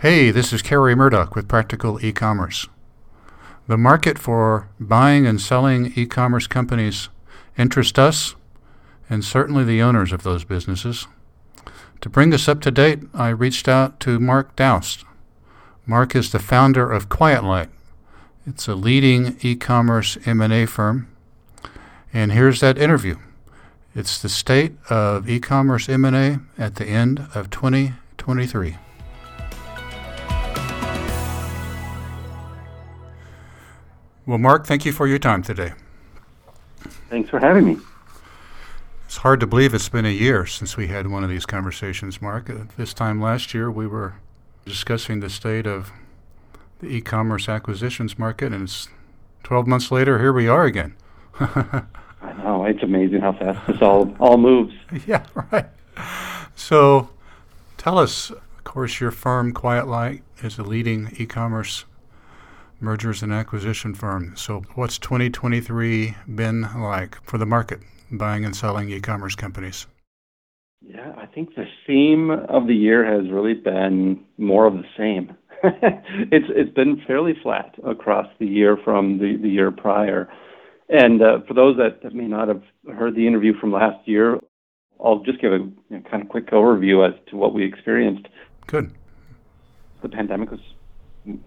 Hey, this is Kerry Murdoch with Practical E-commerce. The market for buying and selling e-commerce companies interests us and certainly the owners of those businesses. To bring us up to date, I reached out to Mark Daoust. Mark is the founder of Quiet Light. It's a leading e-commerce M&A firm. And here's that interview. It's the state of e-commerce M&A at the end of 2023. Well, Mark, thank you for your time today. Thanks for having me. It's hard to believe it's been a year since we had one of these conversations, Mark. Uh, this time last year, we were discussing the state of the e commerce acquisitions market, and it's 12 months later, here we are again. I know. It's amazing how fast this all, all moves. Yeah, right. So tell us, of course, your firm, Quiet Light, is a leading e commerce mergers and acquisition firm. So, what's 2023 been like for the market, buying and selling e commerce companies? Yeah, I think the theme of the year has really been more of the same. it's it's been fairly flat across the year from the, the year prior. And uh, for those that, that, may not have heard the interview from last year, I'll just give a you know, kind of quick overview as to what we experienced. Good. The pandemic was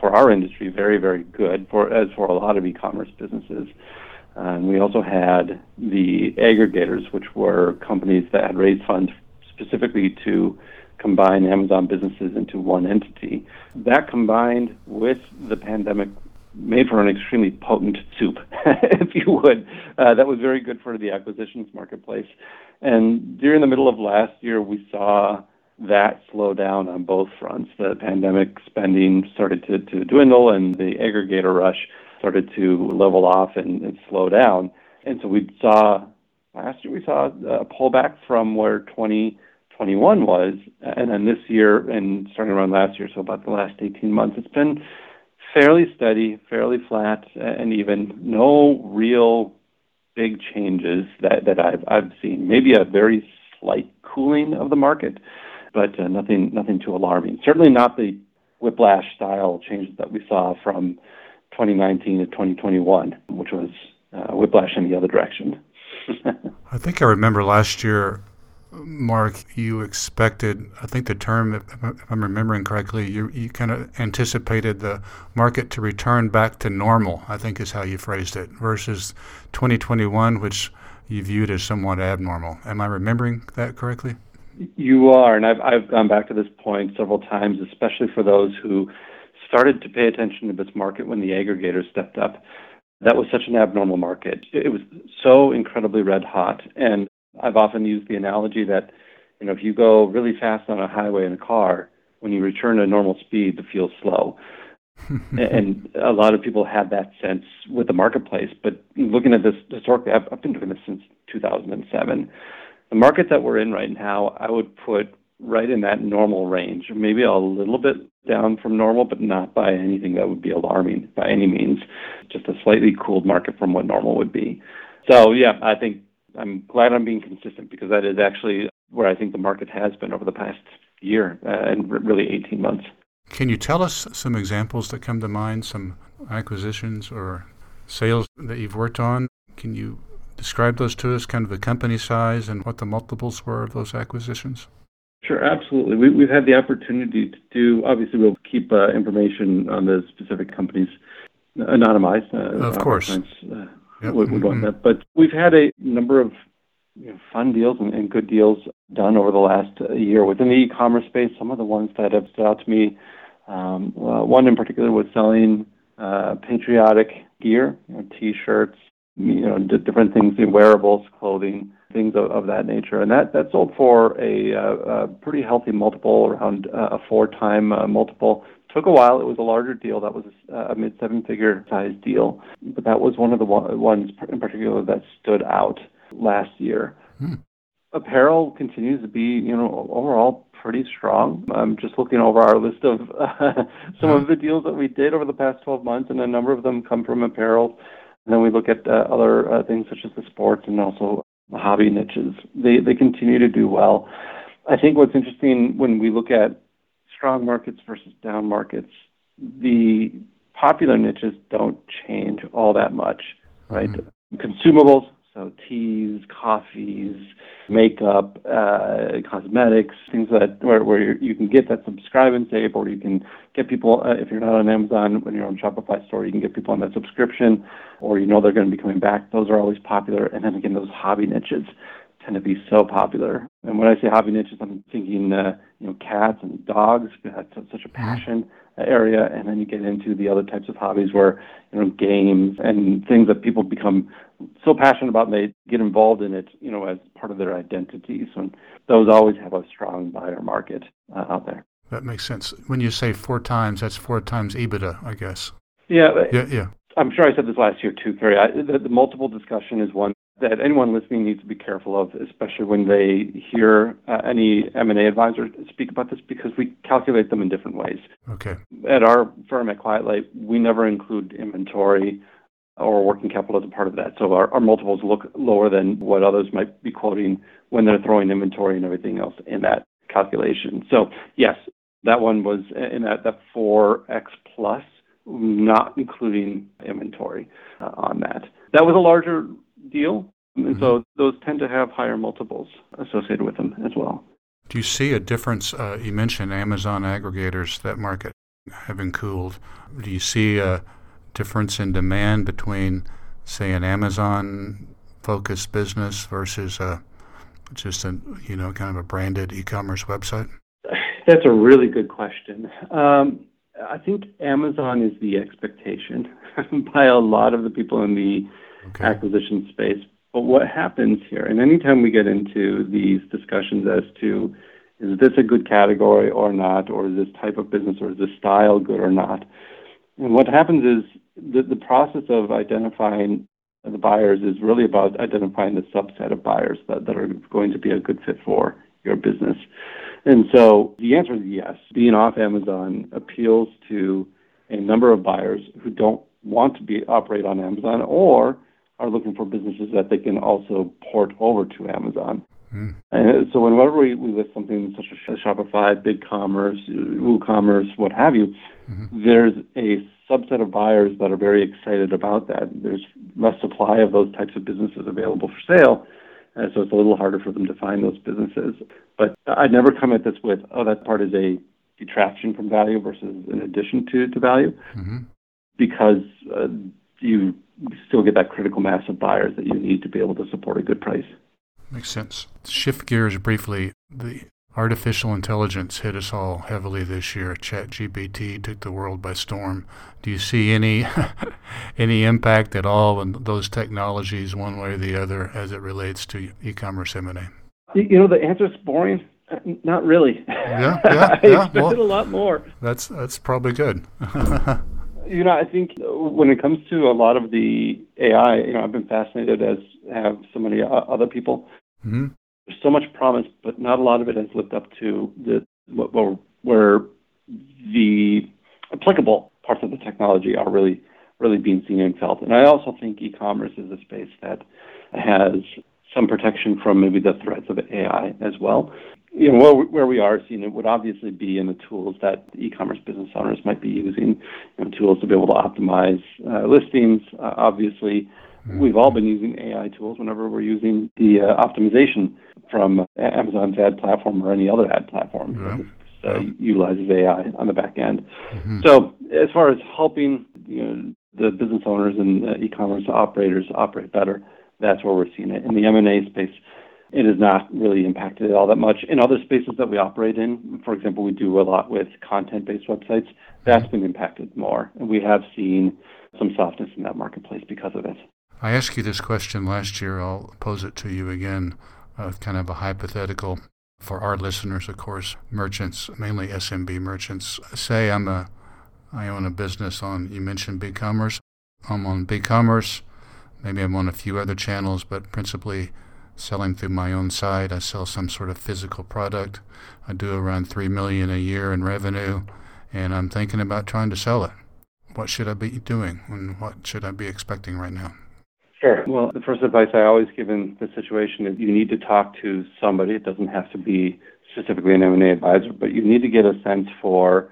for our industry very very good for as for a lot of e-commerce businesses. And we also had the aggregators, which were companies that had raised funds specifically to combine Amazon businesses into one entity. That combined with the pandemic made for an extremely potent soup, if you would. Uh, that was very good for the acquisitions marketplace. And during the middle of last year, we saw that slow down on both fronts. The pandemic spending started to, to dwindle, and the aggregator rush started to level off and, and slow down. And so we saw last year we saw a pullback from where 2021 was, and then this year and starting around last year, so about the last 18 months, it's been fairly steady, fairly flat, and even no real big changes that, that I've I've seen. Maybe a very slight cooling of the market, but uh, nothing nothing too alarming. Certainly not the whiplash style changes that we saw from 2019 to 2021, which was uh, whiplash in the other direction. I think I remember last year, Mark, you expected, I think the term, if I'm remembering correctly, you, you kind of anticipated the market to return back to normal, I think is how you phrased it, versus 2021, which you viewed as somewhat abnormal. Am I remembering that correctly? You are, and I've I've gone back to this point several times, especially for those who started to pay attention to this market when the aggregators stepped up. That was such an abnormal market. It was so incredibly red hot, and I've often used the analogy that you know if you go really fast on a highway in a car, when you return to normal speed, the feels slow. and a lot of people had that sense with the marketplace. But looking at this historically, I've, I've been doing this since 2007 the market that we're in right now, I would put right in that normal range, maybe a little bit down from normal, but not by anything that would be alarming by any means. Just a slightly cooled market from what normal would be. So, yeah, I think I'm glad I'm being consistent because that is actually where I think the market has been over the past year uh, and really 18 months. Can you tell us some examples that come to mind, some acquisitions or sales that you've worked on? Can you describe those to us, kind of the company size and what the multiples were of those acquisitions? Sure, absolutely. We, have had the opportunity to do, obviously, we'll keep uh, information on the specific companies anonymized. Uh, of course. Uh, yep. would, would mm-hmm. that. But we've had a number of you know, fun deals and, and, good deals done over the last uh, year within the e-commerce space. Some of the ones that have stood out to me, um, one in particular was selling uh, patriotic gear, you know, t-shirts, you know, different things, in wearables, clothing, things of, of, that nature. And that, that sold for a, a, a pretty healthy multiple, around uh, a four time uh, multiple. Took a while. It was a larger deal. That was a, a mid seven figure size deal. But that was one of the ones in particular that stood out last year. Hmm. Apparel continues to be, you know, overall pretty strong. I'm just looking over our list of uh, some of the deals that we did over the past 12 months, and a number of them come from apparel. And then we look at uh, other uh, things such as the sports and also the hobby niches. They they continue to do well. I think what's interesting when we look at strong markets versus down markets, the popular niches don't change all that much, right? Mm-hmm. Consumables, so teas, coffees, makeup, uh, cosmetics, things that where, where you can get that subscribe and save, or you can get people uh, if you're not on Amazon when you're on Shopify store, you can get people on that subscription, or you know they're going to be coming back. Those are always popular, and then again those hobby niches tend to be so popular. And when I say hobby niches, I'm thinking uh, you know cats and dogs. That's such a passion area, and then you get into the other types of hobbies where you know games and things that people become so passionate about and they get involved in it, you know, as part of their identity. So those always have a strong buyer market uh, out there. That makes sense. When you say four times, that's four times EBITDA, I guess. Yeah. Yeah. Yeah. I'm sure I said this last year too, Kerry. I, the, the multiple discussion is one that anyone listening needs to be careful of, especially when they hear uh, any M&A advisor speak about this, because we calculate them in different ways. Okay. At our firm at Quiet Light, we never include inventory or working capital as a part of that. So our, our multiples look lower than what others might be quoting when they're throwing inventory and everything else in that calculation. So yes, that one was in that, that 4x plus, not including inventory uh, on that. That was a larger deal. And mm-hmm. so those tend to have higher multiples associated with them as well. Do you see a difference? Uh, you mentioned Amazon aggregators, that market having cooled. Do you see a difference in demand between, say, an Amazon focused business versus a, just a, you know, kind of a branded e commerce website? That's a really good question. Um, I think Amazon is the expectation by a lot of the people in the okay. acquisition space. But what happens here, and anytime we get into these discussions as to is this a good category or not, or is this type of business or is this style good or not, and what happens is the, the process of identifying the buyers is really about identifying the subset of buyers that, that are going to be a good fit for your business. And so the answer is yes. Being off Amazon appeals to a number of buyers who don't want to be operate on Amazon or are looking for businesses that they can also port over to Amazon. Mm. And so whenever we, we list something such as Shopify, BigCommerce, WooCommerce, what have you, mm-hmm. there's a subset of buyers that are very excited about that. There's less supply of those types of businesses available for sale, and so it's a little harder for them to find those businesses. But I'd never come at this with, oh, that part is a detraction from value versus an addition to, to value, mm-hmm. because uh, you still get that critical mass of buyers that you need to be able to support a good price. Makes sense. Shift gears briefly. The artificial intelligence hit us all heavily this year. ChatGPT took the world by storm. Do you see any any impact at all in those technologies, one way or the other, as it relates to e-commerce M&A? You know, the answer is boring. Not really. Yeah, yeah, I yeah. expected well, a lot more. That's that's probably good. you know, I think when it comes to a lot of the AI, you know, I've been fascinated as have so many other people. Mm-hmm. There's so much promise, but not a lot of it has lived up to the where, where the applicable parts of the technology are really really being seen and felt. And I also think e-commerce is a space that has some protection from maybe the threats of AI as well you know, where, where we are seeing it would obviously be in the tools that e-commerce business owners might be using, you know, tools to be able to optimize uh, listings. Uh, obviously, mm-hmm. we've all been using AI tools whenever we're using the uh, optimization from Amazon's ad platform or any other ad platform. Yeah. Uh, yeah. utilizes AI on the back end. Mm-hmm. So, as far as helping you know, the business owners and e-commerce operators operate better, that's where we're seeing it. In the M&A space, it has not really impacted it all that much. In other spaces that we operate in, for example, we do a lot with content-based websites. That's been impacted more, and we have seen some softness in that marketplace because of it. I asked you this question last year. I'll pose it to you again, uh, kind of a hypothetical for our listeners, of course, merchants, mainly SMB merchants. Say I'm a, I own a business on. You mentioned BigCommerce. I'm on BigCommerce. Maybe I'm on a few other channels, but principally selling through my own site. I sell some sort of physical product. I do around three million a year in revenue, and I'm thinking about trying to sell it. What should I be doing, and what should I be expecting right now? Sure. Well, the first advice I always give in this situation is you need to talk to somebody. It doesn't have to be specifically an M&A advisor, but you need to get a sense for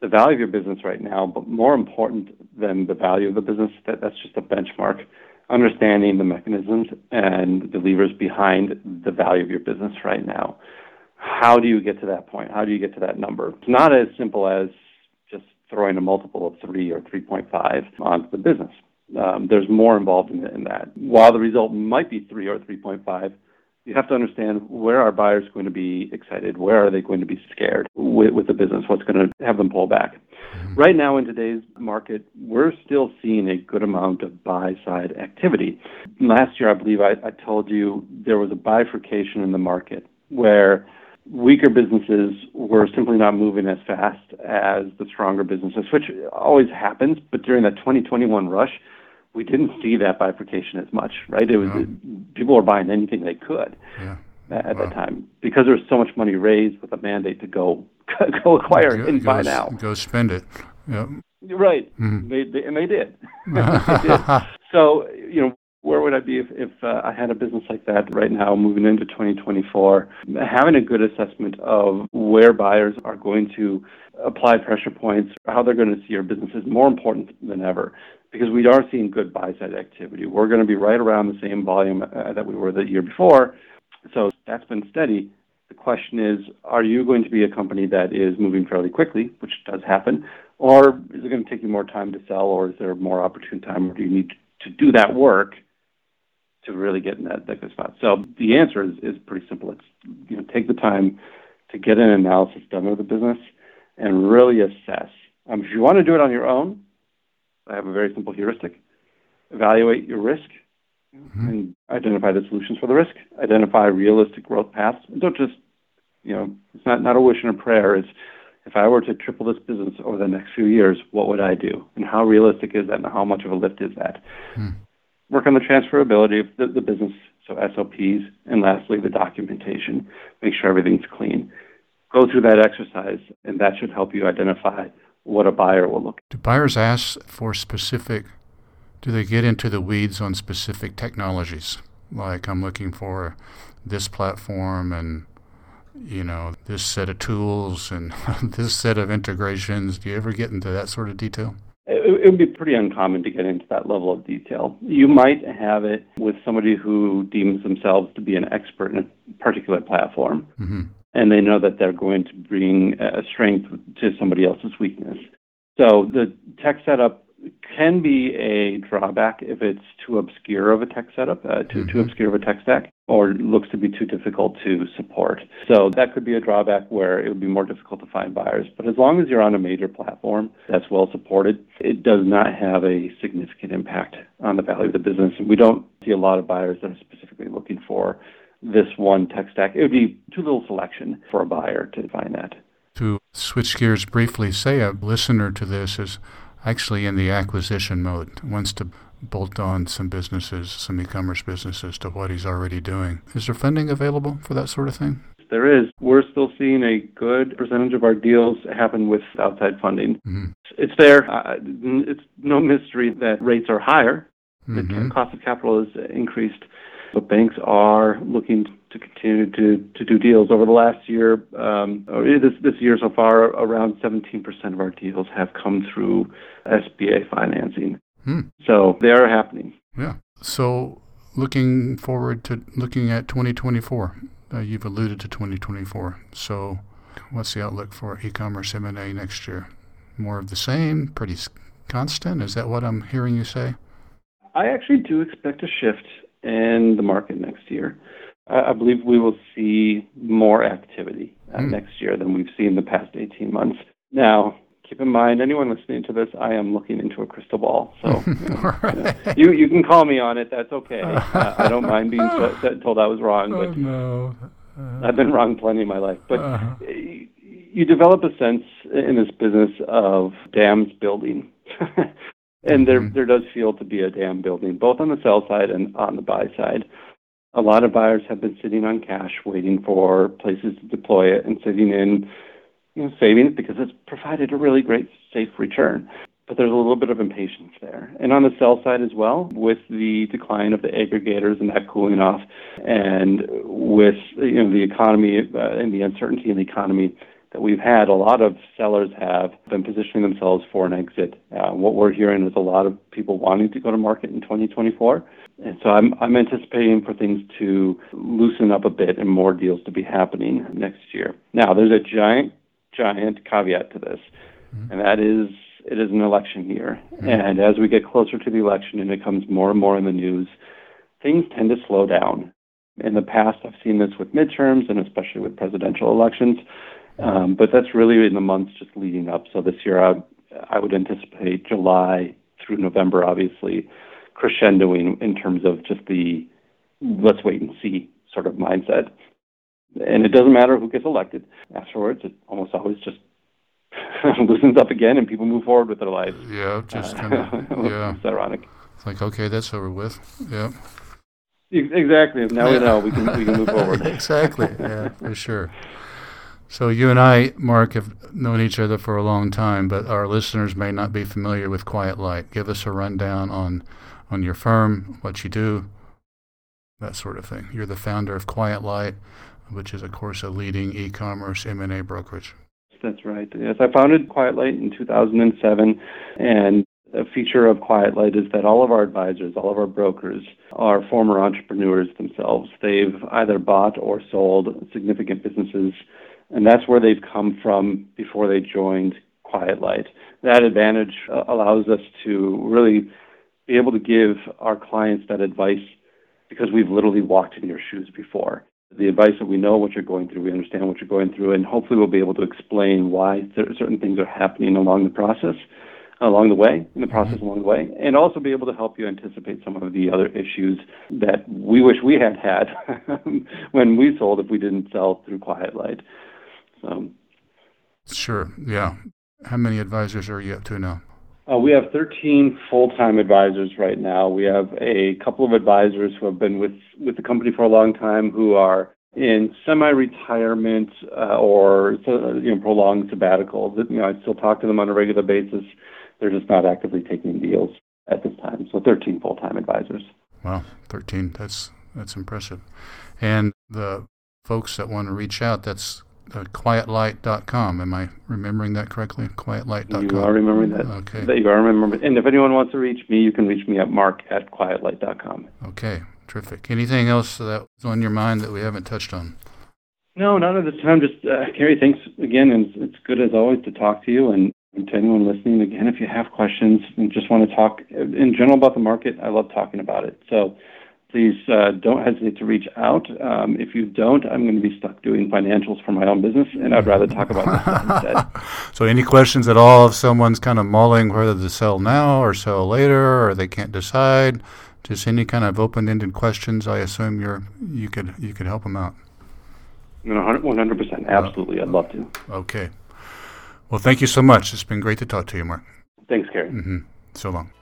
the value of your business right now. But more important than the value of the business, that, that's just a benchmark. Understanding the mechanisms and the levers behind the value of your business right now. How do you get to that point? How do you get to that number? It's not as simple as just throwing a multiple of 3 or 3.5 onto the business. Um, there's more involved in, in that. While the result might be 3 or 3.5, you have to understand where are buyers going to be excited? Where are they going to be scared with, with the business? What's going to have them pull back? Mm-hmm. Right now, in today's market, we're still seeing a good amount of buy side activity. Last year, I believe I, I told you there was a bifurcation in the market where weaker businesses were simply not moving as fast as the stronger businesses, which always happens. But during that 2021 rush, we didn't see that bifurcation as much, right? It was people were buying anything they could yeah. At wow. that time because there was so much money raised with a mandate to go go acquire go, and go, buy now. Go spend it. Yep. Right. Mm-hmm. They, they, and they did. they did. So you know where would I be if, if uh, I had a business like that right now moving into 2024? Having a good assessment of where buyers are going to apply pressure points, how they're going to see your business is more important than ever because we are seeing good buy side activity. We're going to be right around the same volume uh, that we were the year before. So that's been steady. The question is, are you going to be a company that is moving fairly quickly, which does happen, or is it going to take you more time to sell, or is there more opportune time, or do you need to do that work to really get in that, that good spot? So the answer is, is pretty simple. It's you know take the time to get an analysis done of the business and really assess. Um, if you want to do it on your own, I have a very simple heuristic. Evaluate your risk mm-hmm. and identify the solutions for the risk. Identify realistic growth paths. And don't just, you know, it's not, not a wish and a prayer. It's if I were to triple this business over the next few years, what would I do? And how realistic is that and how much of a lift is that? Hmm. Work on the transferability of the, the business, so SOPs, and lastly, the documentation. Make sure everything's clean. Go through that exercise, and that should help you identify what a buyer will look. Do buyers ask for specific? Do they get into the weeds on specific technologies? Like I'm looking for this platform and you know this set of tools and this set of integrations. Do you ever get into that sort of detail? It, would be pretty uncommon to get into that level of detail. You might have it with somebody who deems themselves to be an expert in a particular platform. Mm-hmm and they know that they're going to bring a strength to somebody else's weakness. So the tech setup can be a drawback if it's too obscure of a tech setup, uh, too, mm-hmm. too obscure of a tech stack, or looks to be too difficult to support. So that could be a drawback where it would be more difficult to find buyers. But as long as you're on a major platform that's well supported, it does not have a significant impact on the value of the business. We don't see a lot of buyers that are specifically looking for this one tech stack. It would be too little selection for a buyer to find that. To switch gears briefly, say a listener to this is actually in the acquisition mode, wants to bolt on some businesses, some e-commerce businesses to what he's already doing. Is there funding available for that sort of thing? There is. We're still seeing a good percentage of our deals happen with outside funding. Mm-hmm. It's there. Uh, it's no mystery that rates are higher. Mm-hmm. The cost of capital is increased. But banks are looking to continue to, to do deals. Over the last year, um, this, this year so far, around 17% of our deals have come through SBA financing. Hmm. So they are happening. Yeah. So looking forward to looking at 2024, uh, you've alluded to 2024. So what's the outlook for e-commerce M&A next year? More of the same, pretty constant? Is that what I'm hearing you say? I actually do expect a shift in the market next year. I believe we will see more activity uh, mm. next year than we've seen the past 18 months. Now, keep in mind, anyone listening to this, I am looking into a crystal ball. So you, know, right. you, you, you, can call me on it. That's okay. Uh, I don't mind being told I was wrong. But oh, no. uh, I've been wrong plenty in my life. But uh-huh. you develop a sense in this business of dams building. And there, mm-hmm. there does feel to be a dam building, both on the sell side and on the buy side. A lot of buyers have been sitting on cash, waiting for places to deploy it, and sitting in, you know, savings because it's provided a really great safe return. but there's a little bit of impatience there. And on the sell side as well, with the decline of the aggregators and that cooling off, and with you know the economy uh, and the uncertainty in the economy that we've had, a lot of sellers have been positioning themselves for an exit. Uh, what we're hearing is a lot of people wanting to go to market in 2024. And so I'm, I'm anticipating for things to loosen up a bit and more deals to be happening next year. Now, there's a giant, giant caveat to this, mm-hmm. and that is it is an election year. Mm-hmm. And as we get closer to the election and it comes more and more in the news, things tend to slow down. In the past, I've seen this with midterms and especially with presidential elections. Um, but that's really in the months just leading up. So this year, I, I would anticipate July through November, obviously, crescendoing in terms of just the let's wait and see sort of mindset. And it doesn't matter who gets elected. Afterwards, it almost always just loosens up again and people move forward with their lives. Yeah, just uh, kind of, yeah. it's ironic. It's like, okay, that's over with. Yeah. Exactly. Now we know we can we can move forward. exactly. Yeah, for sure. So you and I, Mark, have known each other for a long time, but our listeners may not be familiar with Quiet Light. Give us a rundown on on your firm, what you do, that sort of thing. You're the founder of Quiet Light, which is, of course, a leading e-commerce M&A brokerage. That's right. Yes, I founded Quiet Light in 2007, and a feature of Quiet Light is that all of our advisors, all of our brokers, are former entrepreneurs themselves. They've either bought or sold significant businesses and that's where they've come from before they joined Quiet Light. That advantage uh, allows us to really be able to give our clients that advice because we've literally walked in your shoes before. The advice that we know what you're going through, we understand what you're going through, and hopefully we'll be able to explain why certain things are happening along the process, along the way, in the process mm-hmm. along the way, and also be able to help you anticipate some of the other issues that we wish we had had when we sold if we didn't sell through Quiet Light. So, sure, yeah. How many advisors are you up to now? Uh, we have 13 full-time advisors right now. We have a couple of advisors who have been with, with the company for a long time who are in semi-retirement uh, or you know prolonged sabbatical. You know, I still talk to them on a regular basis. They're just not actively taking deals at this time. So 13 full-time advisors. Wow, 13. That's that's impressive. And the folks that want to reach out, that's uh, quietlight.com. Am I remembering that correctly? Quietlight.com. You are remembering that. Okay. That you are remembering. And if anyone wants to reach me, you can reach me at mark at quietlight.com. Okay, terrific. Anything else that's on your mind that we haven't touched on? No, not at this time. Just, uh, Kerry, thanks again. And it's, it's good as always to talk to you. And, and to anyone listening, again, if you have questions and just want to talk in general about the market, I love talking about it. So please uh, don't hesitate to reach out. Um, if you don't, I'm going to be stuck doing financials for my own business, and I'd rather talk about that instead. So, any questions at all if someone's kind of mulling whether to sell now or sell later, or they can't decide? Just any kind of open-ended questions. I assume you're you could you could help them out. One hundred percent, absolutely. I'd love to. Okay. Well, thank you so much. It's been great to talk to you, Mark. Thanks, Kerry. Mm-hmm. So long.